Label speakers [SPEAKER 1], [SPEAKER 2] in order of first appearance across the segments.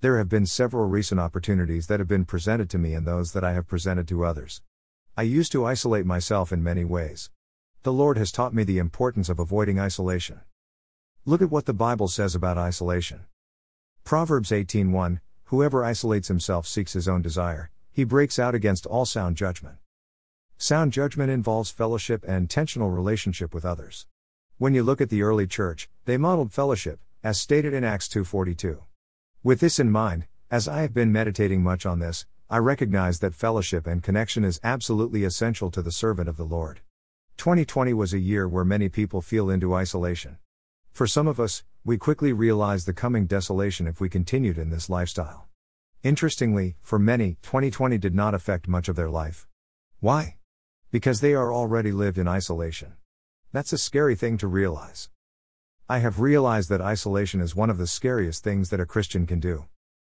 [SPEAKER 1] There have been several recent opportunities that have been presented to me and those that I have presented to others. I used to isolate myself in many ways. The Lord has taught me the importance of avoiding isolation. Look at what the Bible says about isolation. Proverbs 18:1 Whoever isolates himself seeks his own desire, he breaks out against all sound judgment. Sound judgment involves fellowship and intentional relationship with others. When you look at the early church, they modeled fellowship, as stated in Acts 2:42. With this in mind, as I have been meditating much on this, I recognize that fellowship and connection is absolutely essential to the servant of the Lord. 2020 was a year where many people feel into isolation. For some of us, we quickly realize the coming desolation if we continued in this lifestyle. Interestingly, for many, 2020 did not affect much of their life. Why? Because they are already lived in isolation. That's a scary thing to realize. I have realized that isolation is one of the scariest things that a Christian can do.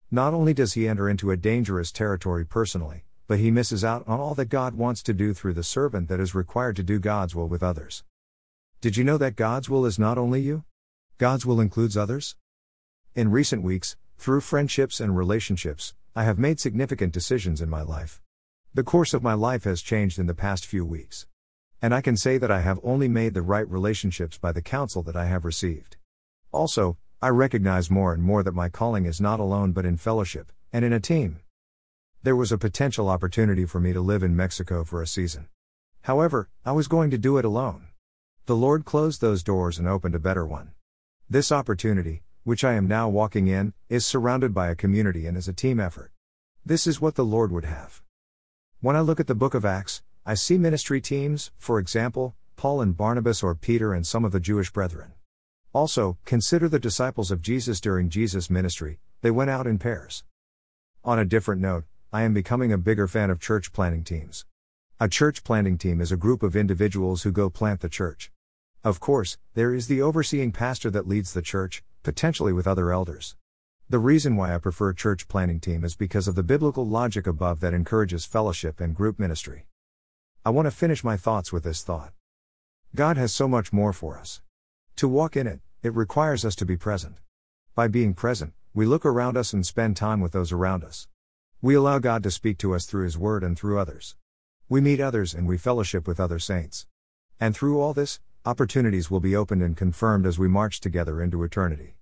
[SPEAKER 1] Not only does he enter into a dangerous territory personally, but he misses out on all that God wants to do through the servant that is required to do God's will with others. Did you know that God's will is not only you? God's will includes others? In recent weeks, through friendships and relationships, I have made significant decisions in my life. The course of my life has changed in the past few weeks. And I can say that I have only made the right relationships by the counsel that I have received. Also, I recognize more and more that my calling is not alone but in fellowship, and in a team. There was a potential opportunity for me to live in Mexico for a season. However, I was going to do it alone. The Lord closed those doors and opened a better one. This opportunity, which I am now walking in, is surrounded by a community and is a team effort. This is what the Lord would have. When I look at the book of Acts, I see ministry teams, for example, Paul and Barnabas or Peter and some of the Jewish brethren. Also, consider the disciples of Jesus during Jesus' ministry, they went out in pairs. On a different note, I am becoming a bigger fan of church planting teams. A church planting team is a group of individuals who go plant the church. Of course, there is the overseeing pastor that leads the church, potentially with other elders. The reason why I prefer church planting team is because of the biblical logic above that encourages fellowship and group ministry. I want to finish my thoughts with this thought. God has so much more for us. To walk in it, it requires us to be present. By being present, we look around us and spend time with those around us. We allow God to speak to us through His Word and through others. We meet others and we fellowship with other saints. And through all this, Opportunities will be opened and confirmed as we march together into eternity.